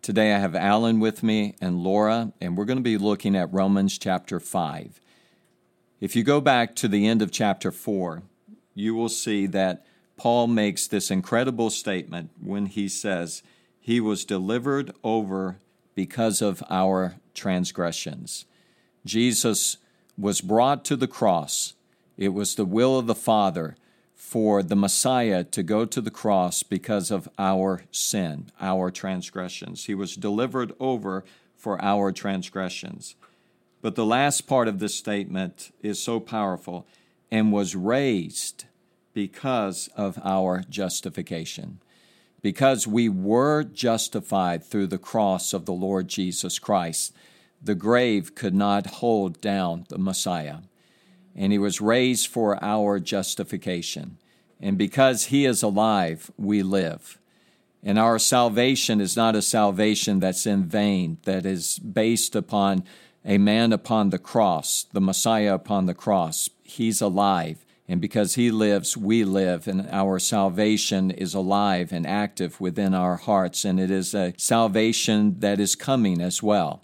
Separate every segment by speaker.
Speaker 1: Today I have Alan with me and Laura, and we're going to be looking at Romans chapter 5. If you go back to the end of chapter 4, you will see that Paul makes this incredible statement when he says, He was delivered over because of our transgressions. Jesus was brought to the cross. It was the will of the Father for the Messiah to go to the cross because of our sin, our transgressions. He was delivered over for our transgressions. But the last part of this statement is so powerful and was raised because of our justification. Because we were justified through the cross of the Lord Jesus Christ, the grave could not hold down the Messiah and he was raised for our justification. And because he is alive, we live. And our salvation is not a salvation that's in vain, that is based upon a man upon the cross, the Messiah upon the cross. He's alive. And because he lives, we live, and our salvation is alive and active within our hearts. And it is a salvation that is coming as well.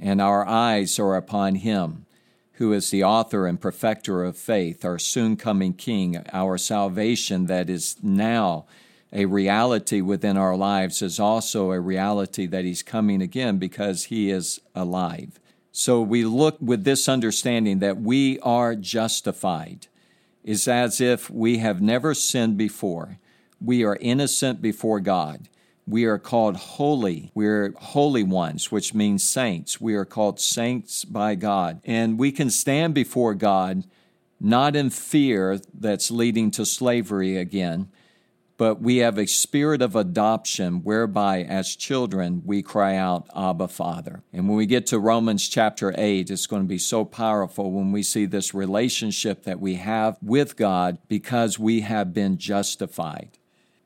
Speaker 1: And our eyes are upon him who is the author and perfecter of faith, our soon coming King, our salvation that is now a reality within our lives is also a reality that He's coming again because He is alive. So we look with this understanding that we are justified, It's as if we have never sinned before. We are innocent before God. We are called holy. We're holy ones, which means saints. We are called saints by God. And we can stand before God not in fear that's leading to slavery again, but we have a spirit of adoption whereby, as children, we cry out, Abba, Father. And when we get to Romans chapter 8, it's going to be so powerful when we see this relationship that we have with God because we have been justified.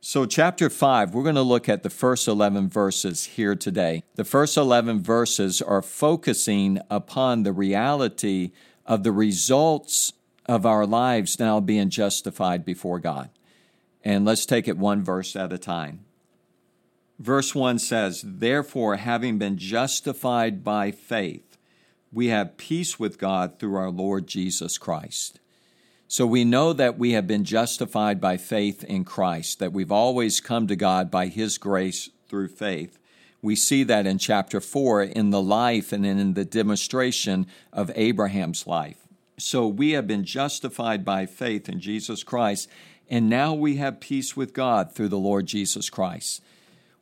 Speaker 1: So, chapter 5, we're going to look at the first 11 verses here today. The first 11 verses are focusing upon the reality of the results of our lives now being justified before God. And let's take it one verse at a time. Verse 1 says, Therefore, having been justified by faith, we have peace with God through our Lord Jesus Christ so we know that we have been justified by faith in Christ, that we've always come to God by His grace through faith. We see that in chapter 4 in the life and in the demonstration of Abraham's life. So we have been justified by faith in Jesus Christ, and now we have peace with God through the Lord Jesus Christ.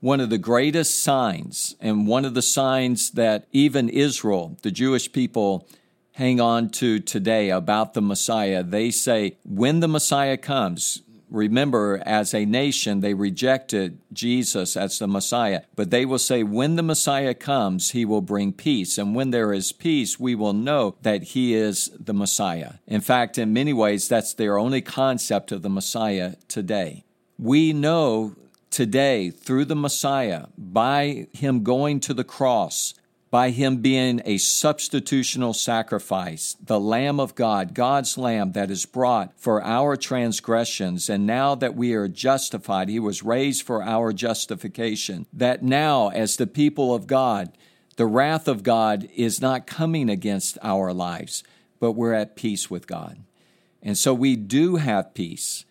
Speaker 1: One of the greatest signs, and one of the signs that even Israel, the Jewish people, hang on to today about the Messiah. They say, when the Messiah comes, remember, as a nation, they rejected Jesus as the Messiah. But they will say, when the Messiah comes, he will bring peace. And when there is peace, we will know that he is the Messiah. In fact, in many ways, that's their only concept of the Messiah today. We know today through the Messiah, by him going to the cross, by him being a substitutional sacrifice, the Lamb of God, God's Lamb that is brought for our transgressions. And now that we are justified, he was raised for our justification. That now, as the people of God, the wrath of God is not coming against our lives, but we're at peace with God. And so we do have peace.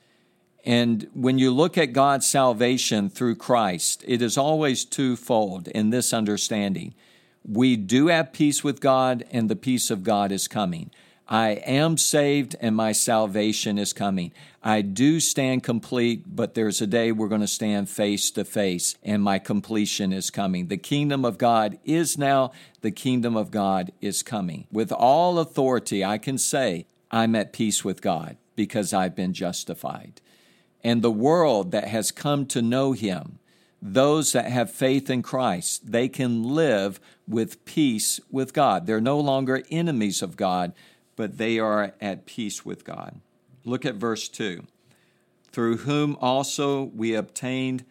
Speaker 1: And when you look at God's salvation through Christ, it is always twofold in this understanding we do have peace with God, and the peace of God is coming. I am saved, and my salvation is coming. I do stand complete, but there's a day we're going to stand face to face, and my completion is coming. The kingdom of God is now, the kingdom of God is coming. With all authority, I can say, I'm at peace with God because I've been justified. And the world that has come to know Him, those that have faith in Christ, they can live with peace with God. They're no longer enemies of God, but they are at peace with God. Look at verse 2. Through whom also we obtained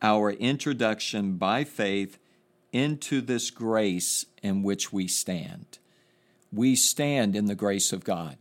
Speaker 1: our introduction by faith into this grace in which we stand. We stand in the grace of God.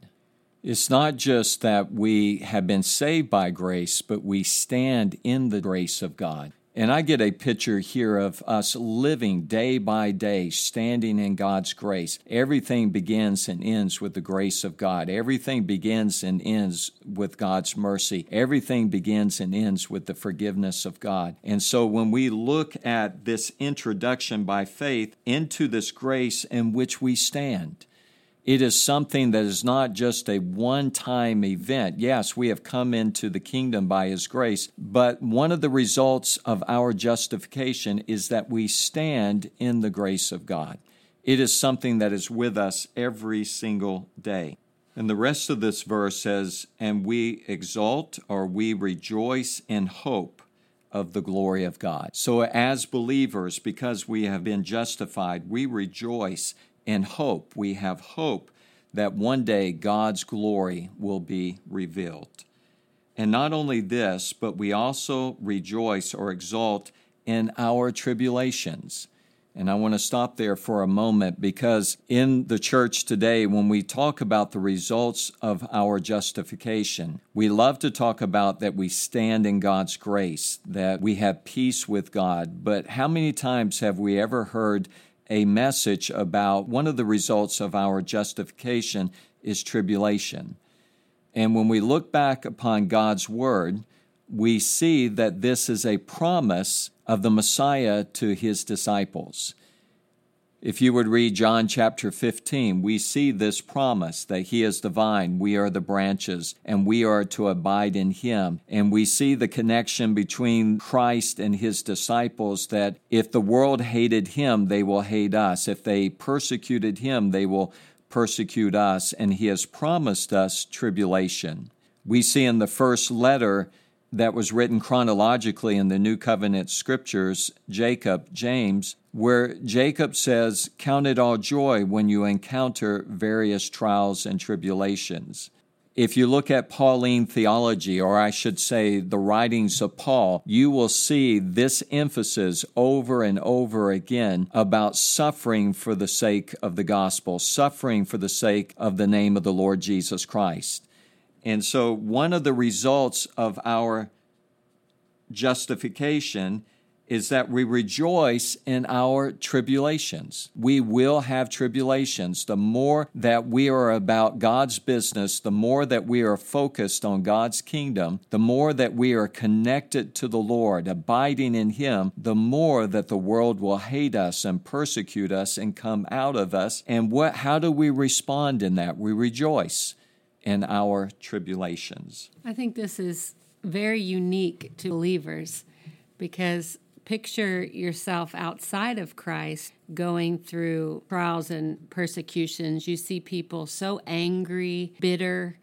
Speaker 1: It's not just that we have been saved by grace, but we stand in the grace of God. And I get a picture here of us living day by day, standing in God's grace. Everything begins and ends with the grace of God. Everything begins and ends with God's mercy. Everything begins and ends with the forgiveness of God. And so when we look at this introduction by faith into this grace in which we stand, it is something that is not just a one time event. Yes, we have come into the kingdom by His grace, but one of the results of our justification is that we stand in the grace of God. It is something that is with us every single day. And the rest of this verse says, And we exalt or we rejoice in hope of the glory of God. So, as believers, because we have been justified, we rejoice in hope. We have hope that one day God's glory will be revealed. And not only this, but we also rejoice or exult in our tribulations. And I want to stop there for a moment because in the church today, when we talk about the results of our justification, we love to talk about that we stand in God's grace, that we have peace with God. But how many times have we ever heard a message about one of the results of our justification is tribulation. And when we look back upon God's Word, we see that this is a promise of the Messiah to his disciples. If you would read John chapter 15, we see this promise that He is the vine, we are the branches, and we are to abide in Him. And we see the connection between Christ and His disciples that if the world hated Him, they will hate us. If they persecuted Him, they will persecute us. And He has promised us tribulation. We see in the first letter, that was written chronologically in the New Covenant scriptures, Jacob, James, where Jacob says, Count it all joy when you encounter various trials and tribulations. If you look at Pauline theology, or I should say the writings of Paul, you will see this emphasis over and over again about suffering for the sake of the gospel, suffering for the sake of the name of the Lord Jesus Christ. And so, one of the results of our justification is that we rejoice in our tribulations. We will have tribulations. The more that we are about God's business, the more that we are focused on God's kingdom, the more that we are connected to the Lord, abiding in Him, the more that the world will hate us and persecute us and come out of us. And what how do we respond in that? We rejoice in our tribulations.
Speaker 2: I think this is very unique to believers because picture yourself outside of Christ going through trials and persecutions. You see people so angry, bitter,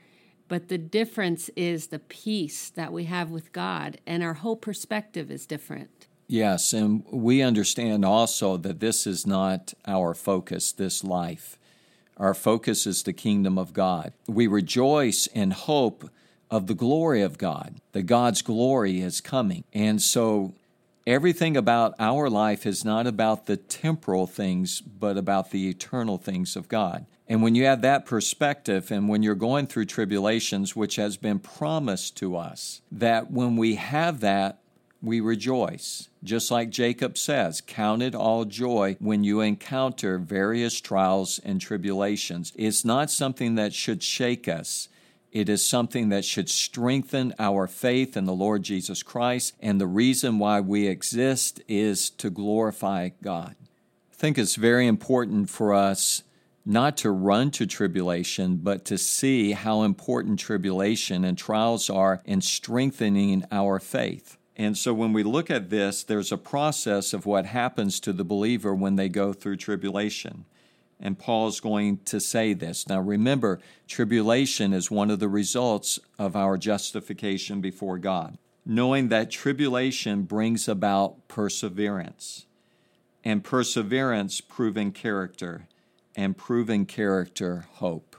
Speaker 2: but the difference is the peace that we have with God, and our whole perspective is different.
Speaker 1: Yes, and we understand also that this is not our focus, this life. Our focus is the kingdom of God. We rejoice in hope of the glory of God, that God's glory is coming. And so everything about our life is not about the temporal things, but about the eternal things of God. And when you have that perspective, and when you're going through tribulations, which has been promised to us, that when we have that, we rejoice. Just like Jacob says, count it all joy when you encounter various trials and tribulations. It's not something that should shake us. It is something that should strengthen our faith in the Lord Jesus Christ. And the reason why we exist is to glorify God. I think it's very important for us not to run to tribulation, but to see how important tribulation and trials are in strengthening our faith. And so when we look at this, there's a process of what happens to the believer when they go through tribulation. And Paul's going to say this. Now remember, tribulation is one of the results of our justification before God. knowing that tribulation brings about perseverance, and perseverance, proven character, and proven character, hope.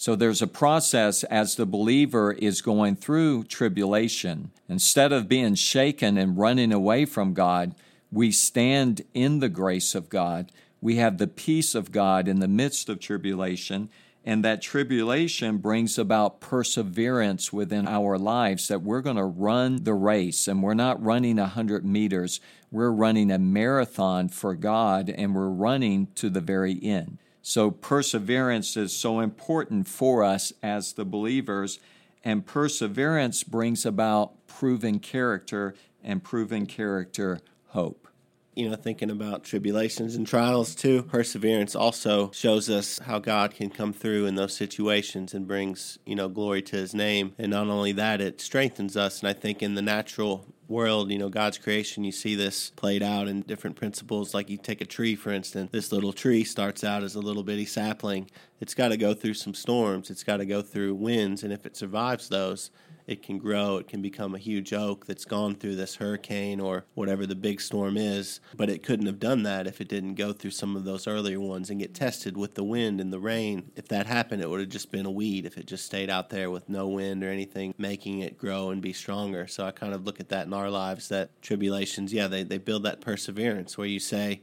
Speaker 1: So there's a process as the believer is going through tribulation. Instead of being shaken and running away from God, we stand in the grace of God. We have the peace of God in the midst of tribulation and that tribulation brings about perseverance within our lives that we're going to run the race and we're not running 100 meters. We're running a marathon for God and we're running to the very end. So, perseverance is so important for us as the believers, and perseverance brings about proven character, and proven character, hope
Speaker 3: you know, thinking about tribulations and trials too. Perseverance also shows us how God can come through in those situations and brings, you know, glory to his name. And not only that, it strengthens us. And I think in the natural world, you know, God's creation, you see this played out in different principles. Like you take a tree, for instance, this little tree starts out as a little bitty sapling. It's got to go through some storms, it's got to go through winds. And if it survives those, it can grow. It can become a huge oak that's gone through this hurricane or whatever the big storm is. But it couldn't have done that if it didn't go through some of those earlier ones and get tested with the wind and the rain. If that happened, it would have just been a weed if it just stayed out there with no wind or anything making it grow and be stronger. So I kind of look at that in our lives that tribulations, yeah, they, they build that perseverance where you say,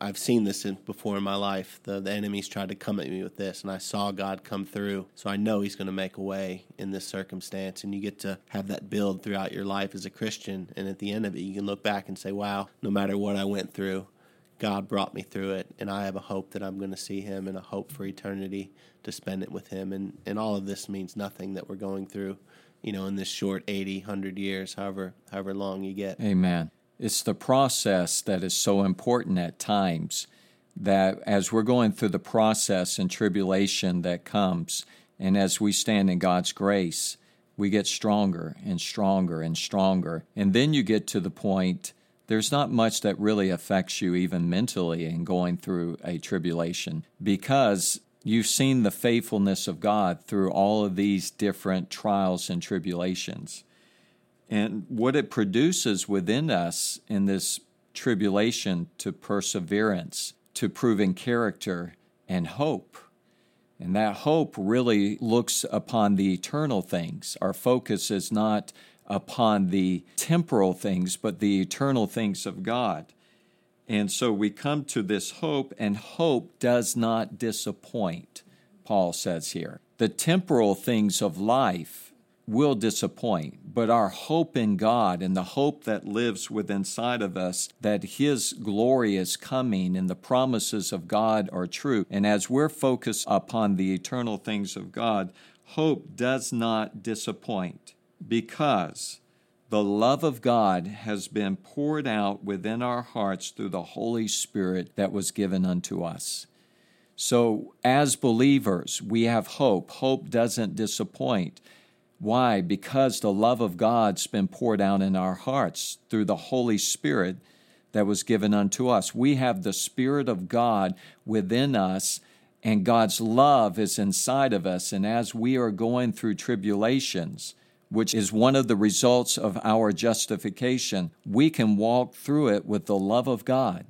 Speaker 3: I've seen this before in my life. The, the enemies tried to come at me with this, and I saw God come through. So I know He's going to make a way in this circumstance. And you get to have that build throughout your life as a Christian. And at the end of it, you can look back and say, wow, no matter what I went through, God brought me through it. And I have a hope that I'm going to see Him and a hope for eternity to spend it with Him. And, and all of this means nothing that we're going through, you know, in this short 80, 100 years, however, however long you get.
Speaker 1: Amen. It's the process that is so important at times that as we're going through the process and tribulation that comes, and as we stand in God's grace, we get stronger and stronger and stronger. And then you get to the point there's not much that really affects you, even mentally, in going through a tribulation because you've seen the faithfulness of God through all of these different trials and tribulations. And what it produces within us in this tribulation to perseverance, to proving character and hope. And that hope really looks upon the eternal things. Our focus is not upon the temporal things, but the eternal things of God. And so we come to this hope, and hope does not disappoint, Paul says here. The temporal things of life will disappoint, but our hope in God and the hope that lives within inside of us that His glory is coming and the promises of God are true. And as we're focused upon the eternal things of God, hope does not disappoint because the love of God has been poured out within our hearts through the Holy Spirit that was given unto us. So, as believers, we have hope. Hope doesn't disappoint. Why? Because the love of God's been poured out in our hearts through the Holy Spirit that was given unto us. We have the Spirit of God within us, and God's love is inside of us. And as we are going through tribulations, which is one of the results of our justification, we can walk through it with the love of God.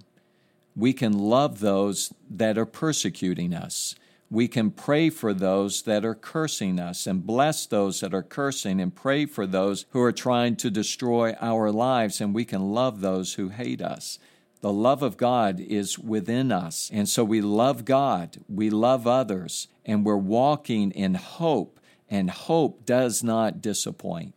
Speaker 1: We can love those that are persecuting us we can pray for those that are cursing us and bless those that are cursing and pray for those who are trying to destroy our lives, and we can love those who hate us. The love of God is within us. And so we love God, we love others, and we're walking in hope, and hope does not disappoint.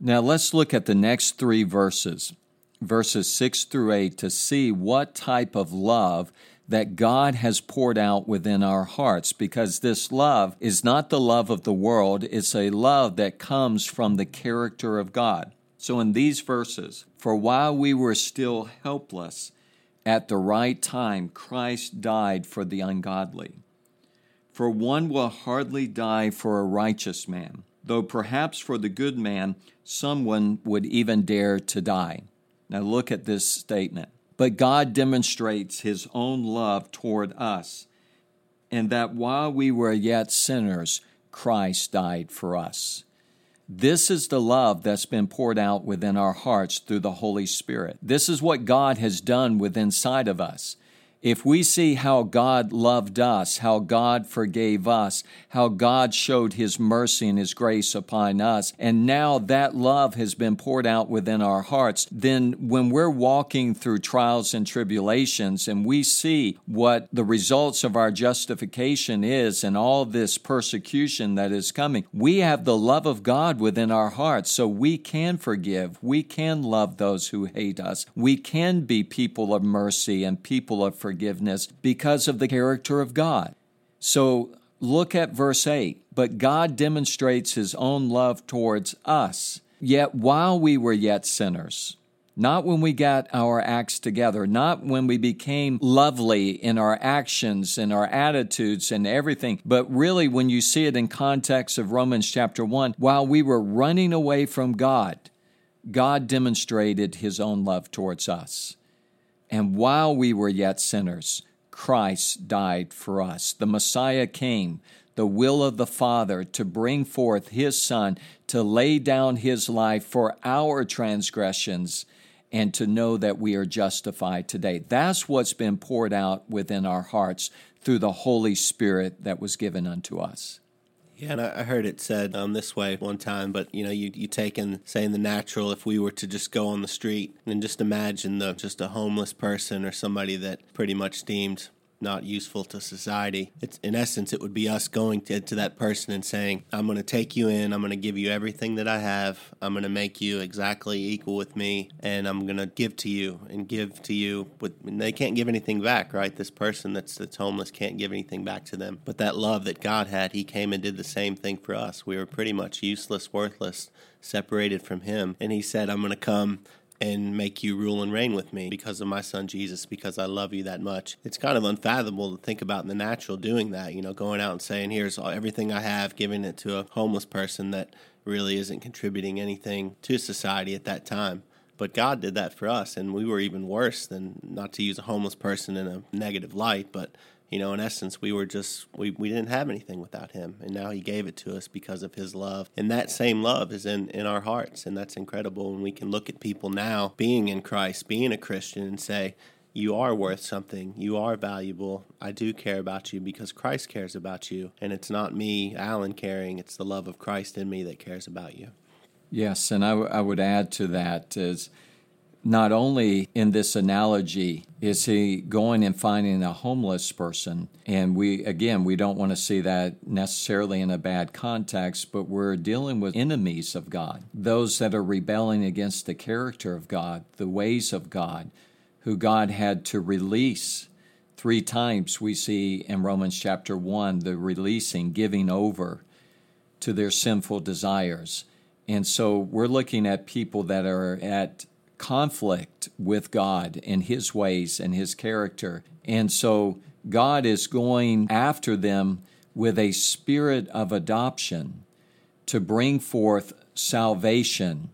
Speaker 1: Now let's look at the next three verses, verses 6 through 8, to see what type of love that God has poured out within our hearts because this love is not the love of the world, it's a love that comes from the character of God. So, in these verses, for while we were still helpless, at the right time, Christ died for the ungodly. For one will hardly die for a righteous man, though perhaps for the good man someone would even dare to die. Now, look at this statement. But God demonstrates his own love toward us, and that while we were yet sinners, Christ died for us. This is the love that's been poured out within our hearts through the Holy Spirit. This is what God has done within inside of us if we see how God loved us, how God forgave us, how God showed His mercy and His grace upon us, and now that love has been poured out within our hearts, then when we're walking through trials and tribulations and we see what the results of our justification is and all this persecution that is coming, we have the love of God within our hearts, so we can forgive, we can love those who hate us, we can be people of mercy and people of forgiveness forgiveness because of the character of God. So look at verse 8. But God demonstrates his own love towards us, yet while we were yet sinners, not when we got our acts together, not when we became lovely in our actions and our attitudes and everything, but really when you see it in context of Romans chapter 1, while we were running away from God, God demonstrated his own love towards us. And while we were yet sinners, Christ died for us. The Messiah came, the will of the Father, to bring forth His Son, to lay down His life for our transgressions, and to know that we are justified today. That's what's been poured out within our hearts through the Holy Spirit that was given unto us.
Speaker 3: Yeah, and I heard it said um, this way one time, but you know, you you take in saying the natural. If we were to just go on the street and just imagine the just a homeless person or somebody that pretty much deemed not useful to society. It's in essence, it would be us going to, to that person and saying, "I'm going to take you in. I'm going to give you everything that I have. I'm going to make you exactly equal with me, and I'm going to give to you and give to you." With they can't give anything back, right? This person that's that's homeless can't give anything back to them. But that love that God had, He came and did the same thing for us. We were pretty much useless, worthless, separated from Him, and He said, "I'm going to come." And make you rule and reign with me because of my son Jesus, because I love you that much. It's kind of unfathomable to think about in the natural doing that, you know, going out and saying, here's everything I have, giving it to a homeless person that really isn't contributing anything to society at that time. But God did that for us, and we were even worse than not to use a homeless person in a negative light, but you know, in essence, we were just, we, we didn't have anything without him. And now he gave it to us because of his love. And that same love is in, in our hearts. And that's incredible. And we can look at people now being in Christ, being a Christian, and say, you are worth something. You are valuable. I do care about you because Christ cares about you. And it's not me, Alan, caring. It's the love of Christ in me that cares about you.
Speaker 1: Yes. And I, w- I would add to that is, not only in this analogy is he going and finding a homeless person and we again we don't want to see that necessarily in a bad context but we're dealing with enemies of god those that are rebelling against the character of god the ways of god who god had to release. Three times we see in romans chapter 1 the releasing giving over to their sinful desires. And so we're looking at people that are at conflict with God and His ways and His character. And so God is going after them with a spirit of adoption to bring forth salvation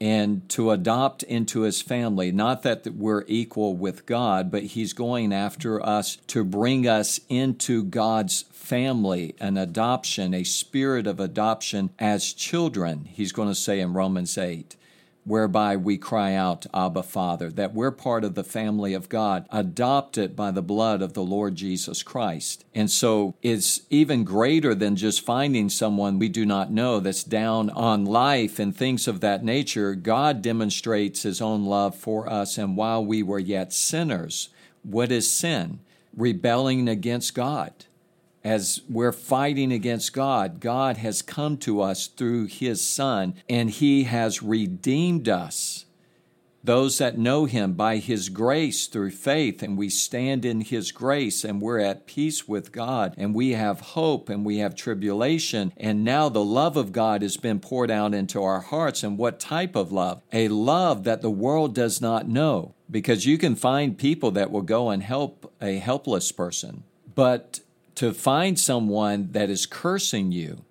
Speaker 1: and to adopt into his family. Not that we're equal with God, but he's going after us to bring us into God's family, an adoption, a spirit of adoption as children, he's going to say in Romans 8 whereby we cry out, Abba, Father, that we're part of the family of God, adopted by the blood of the Lord Jesus Christ. And so it's even greater than just finding someone we do not know that's down on life and things of that nature. God demonstrates His own love for us, and while we were yet sinners, what is sin? Rebelling against God as we're fighting against God, God has come to us through His Son, and He has redeemed us. Those that know Him by His grace through faith, and we stand in His grace, and we're at peace with God, and we have hope, and we have tribulation, and now the love of God has been poured out into our hearts. And what type of love? A love that the world does not know. Because you can find people that will go and help a helpless person, but to find someone that is cursing you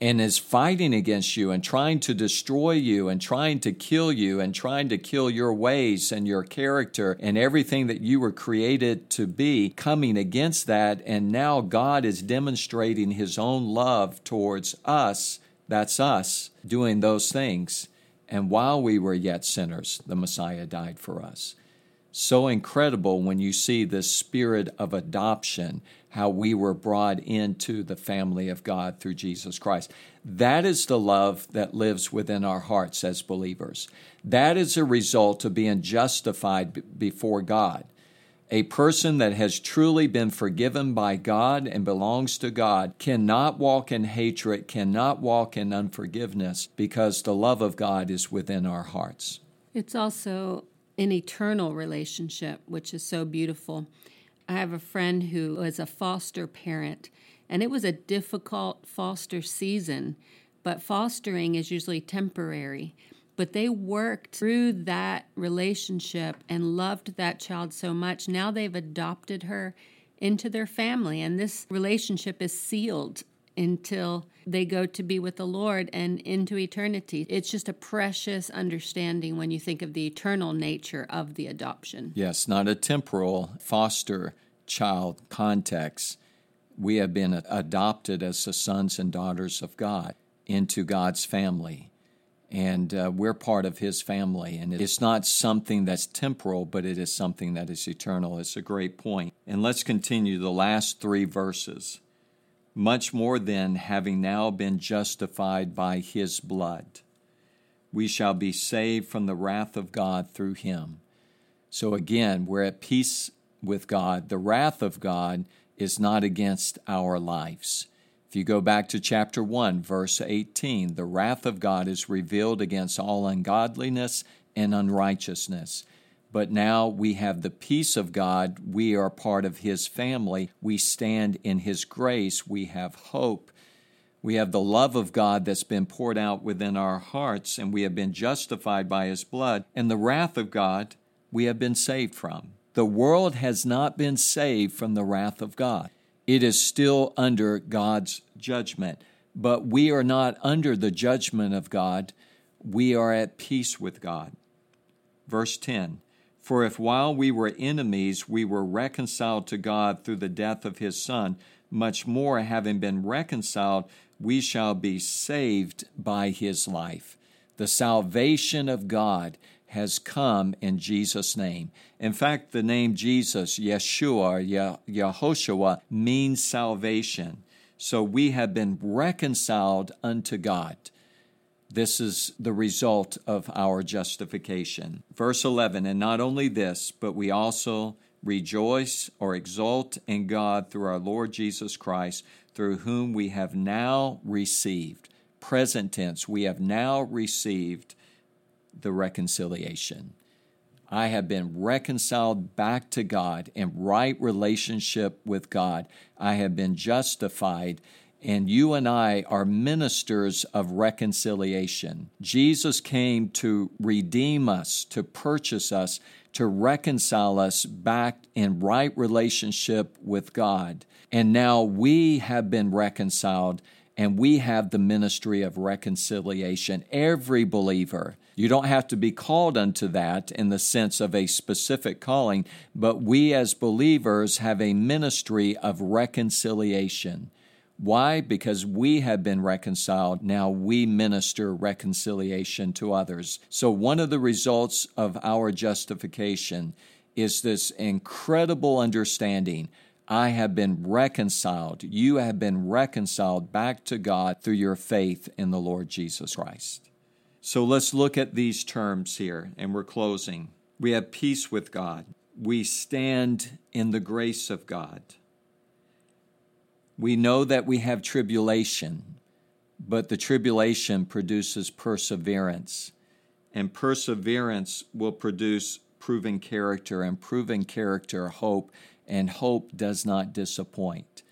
Speaker 1: and is fighting against you and trying to destroy you and trying to kill you and trying to kill your ways and your character and everything that you were created to be, coming against that. And now God is demonstrating His own love towards us That's us doing those things. And while we were yet sinners, the Messiah died for us. So incredible when you see this spirit of adoption, how we were brought into the family of God through Jesus Christ. That is the love that lives within our hearts as believers. That is a result of being justified before God. A person that has truly been forgiven by God and belongs to God cannot walk in hatred, cannot walk in unforgiveness, because the love of God is within our hearts.
Speaker 2: It's also an eternal relationship, which is so beautiful. I have a friend who was a foster parent, and it was a difficult foster season, but fostering is usually temporary but they worked through that relationship and loved that child so much. Now they've adopted her into their family, and this relationship is sealed until they go to be with the Lord and into eternity. It's just a precious understanding when you think of the eternal nature of the adoption.
Speaker 1: Yes, not a temporal foster child context. We have been adopted as the sons and daughters of God into God's family and uh, we're part of his family. And it's not something that's temporal, but it is something that is eternal. It's a great point. And let's continue the last three verses. Much more than having now been justified by his blood, we shall be saved from the wrath of God through him. So again, we're at peace with God. The wrath of God is not against our lives. If you go back to chapter 1, verse 18, the wrath of God is revealed against all ungodliness and unrighteousness. But now we have the peace of God. We are part of His family. We stand in His grace. We have hope. We have the love of God that's been poured out within our hearts, and we have been justified by His blood. And the wrath of God we have been saved from. The world has not been saved from the wrath of God it is still under God's judgment. But we are not under the judgment of God, we are at peace with God. Verse 10 For if while we were enemies we were reconciled to God through the death of his Son, much more having been reconciled, we shall be saved by his life. The salvation of God has come in Jesus' name. In fact, the name Jesus, Yeshua, Yehoshua, means salvation. So we have been reconciled unto God. This is the result of our justification. Verse 11, and not only this, but we also rejoice or exult in God through our Lord Jesus Christ, through whom we have now received. Present tense, we have now received the reconciliation. I have been reconciled back to God in right relationship with God. I have been justified, and you and I are ministers of reconciliation. Jesus came to redeem us, to purchase us, to reconcile us back in right relationship with God. And now we have been reconciled and we have the ministry of reconciliation. Every believer, you don't have to be called unto that in the sense of a specific calling, but we as believers have a ministry of reconciliation. Why? Because we have been reconciled. Now we minister reconciliation to others. So, one of the results of our justification is this incredible understanding I have been reconciled. You have been reconciled back to God through your faith in the Lord Jesus Christ. So let's look at these terms here, and we're closing. We have peace with God. We stand in the grace of God. We know that we have tribulation, but the tribulation produces perseverance, and perseverance will produce proven character, and proven character, hope, and hope does not disappoint.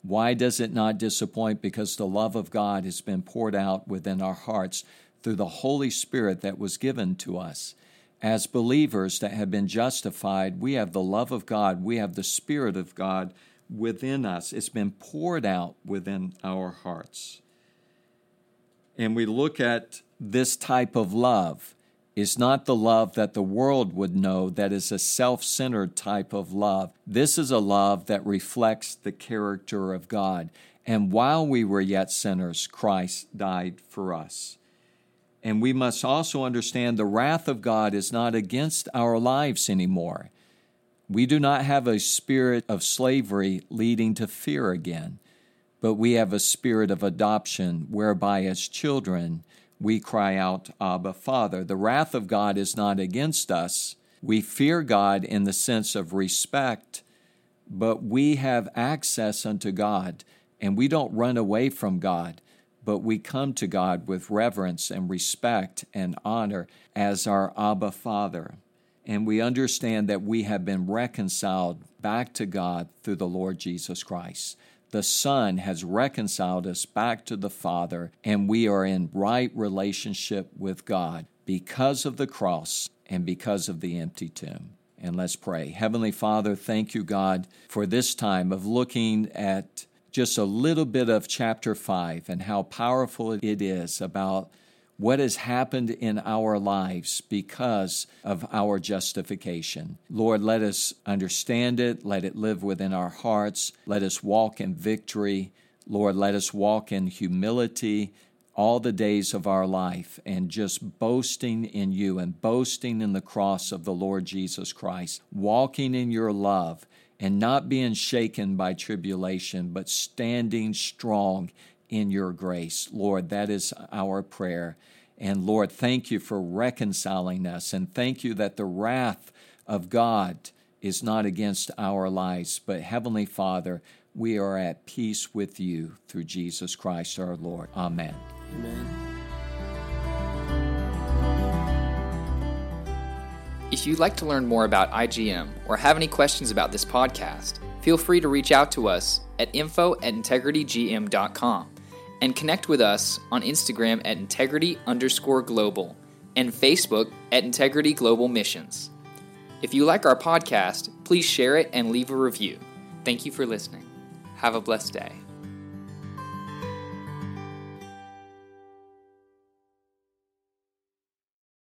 Speaker 1: Why does it not disappoint? Because the love of God has been poured out within our hearts through the Holy Spirit that was given to us. As believers that have been justified, we have the love of God, we have the Spirit of God within us. It's been poured out within our hearts. And we look at this type of love is not the love that the world would know, that is a self centered type of love. This is a love that reflects the character of God. And while we were yet sinners, Christ died for us. And we must also understand the wrath of God is not against our lives anymore. We do not have a spirit of slavery leading to fear again, but we have a spirit of adoption whereby, as children, we cry out, Abba, Father. The wrath of God is not against us. We fear God in the sense of respect, but we have access unto God and we don't run away from God, but we come to God with reverence and respect and honor as our Abba Father. And we understand that we have been reconciled back to God through the Lord Jesus Christ. The Son has reconciled us back to the Father, and we are in right relationship with God because of the cross and because of the empty tomb. And let's pray. Heavenly Father, thank you, God, for this time of looking at just a little bit of chapter 5 and how powerful it is about what has happened in our lives because of our justification. Lord, let us understand it, let it live within our hearts, let us walk in victory. Lord, let us walk in humility all the days of our life and just boasting in you and boasting in the cross of the Lord Jesus Christ, walking in your love and not being shaken by tribulation, but standing strong in your grace. Lord, that is our prayer. And Lord, thank you for reconciling us. And thank you that the wrath of God is not against our lives, but Heavenly Father, we are at peace with you through Jesus Christ our Lord. Amen. Amen.
Speaker 4: If you'd like to learn more about IGM or have any questions about this podcast, feel free to reach out to us at info at integritygm.com and connect with us on Instagram at integrity underscore global and Facebook at Integrity Global Missions. If you like our podcast, please share it and leave a review. Thank you for listening. Have a blessed day.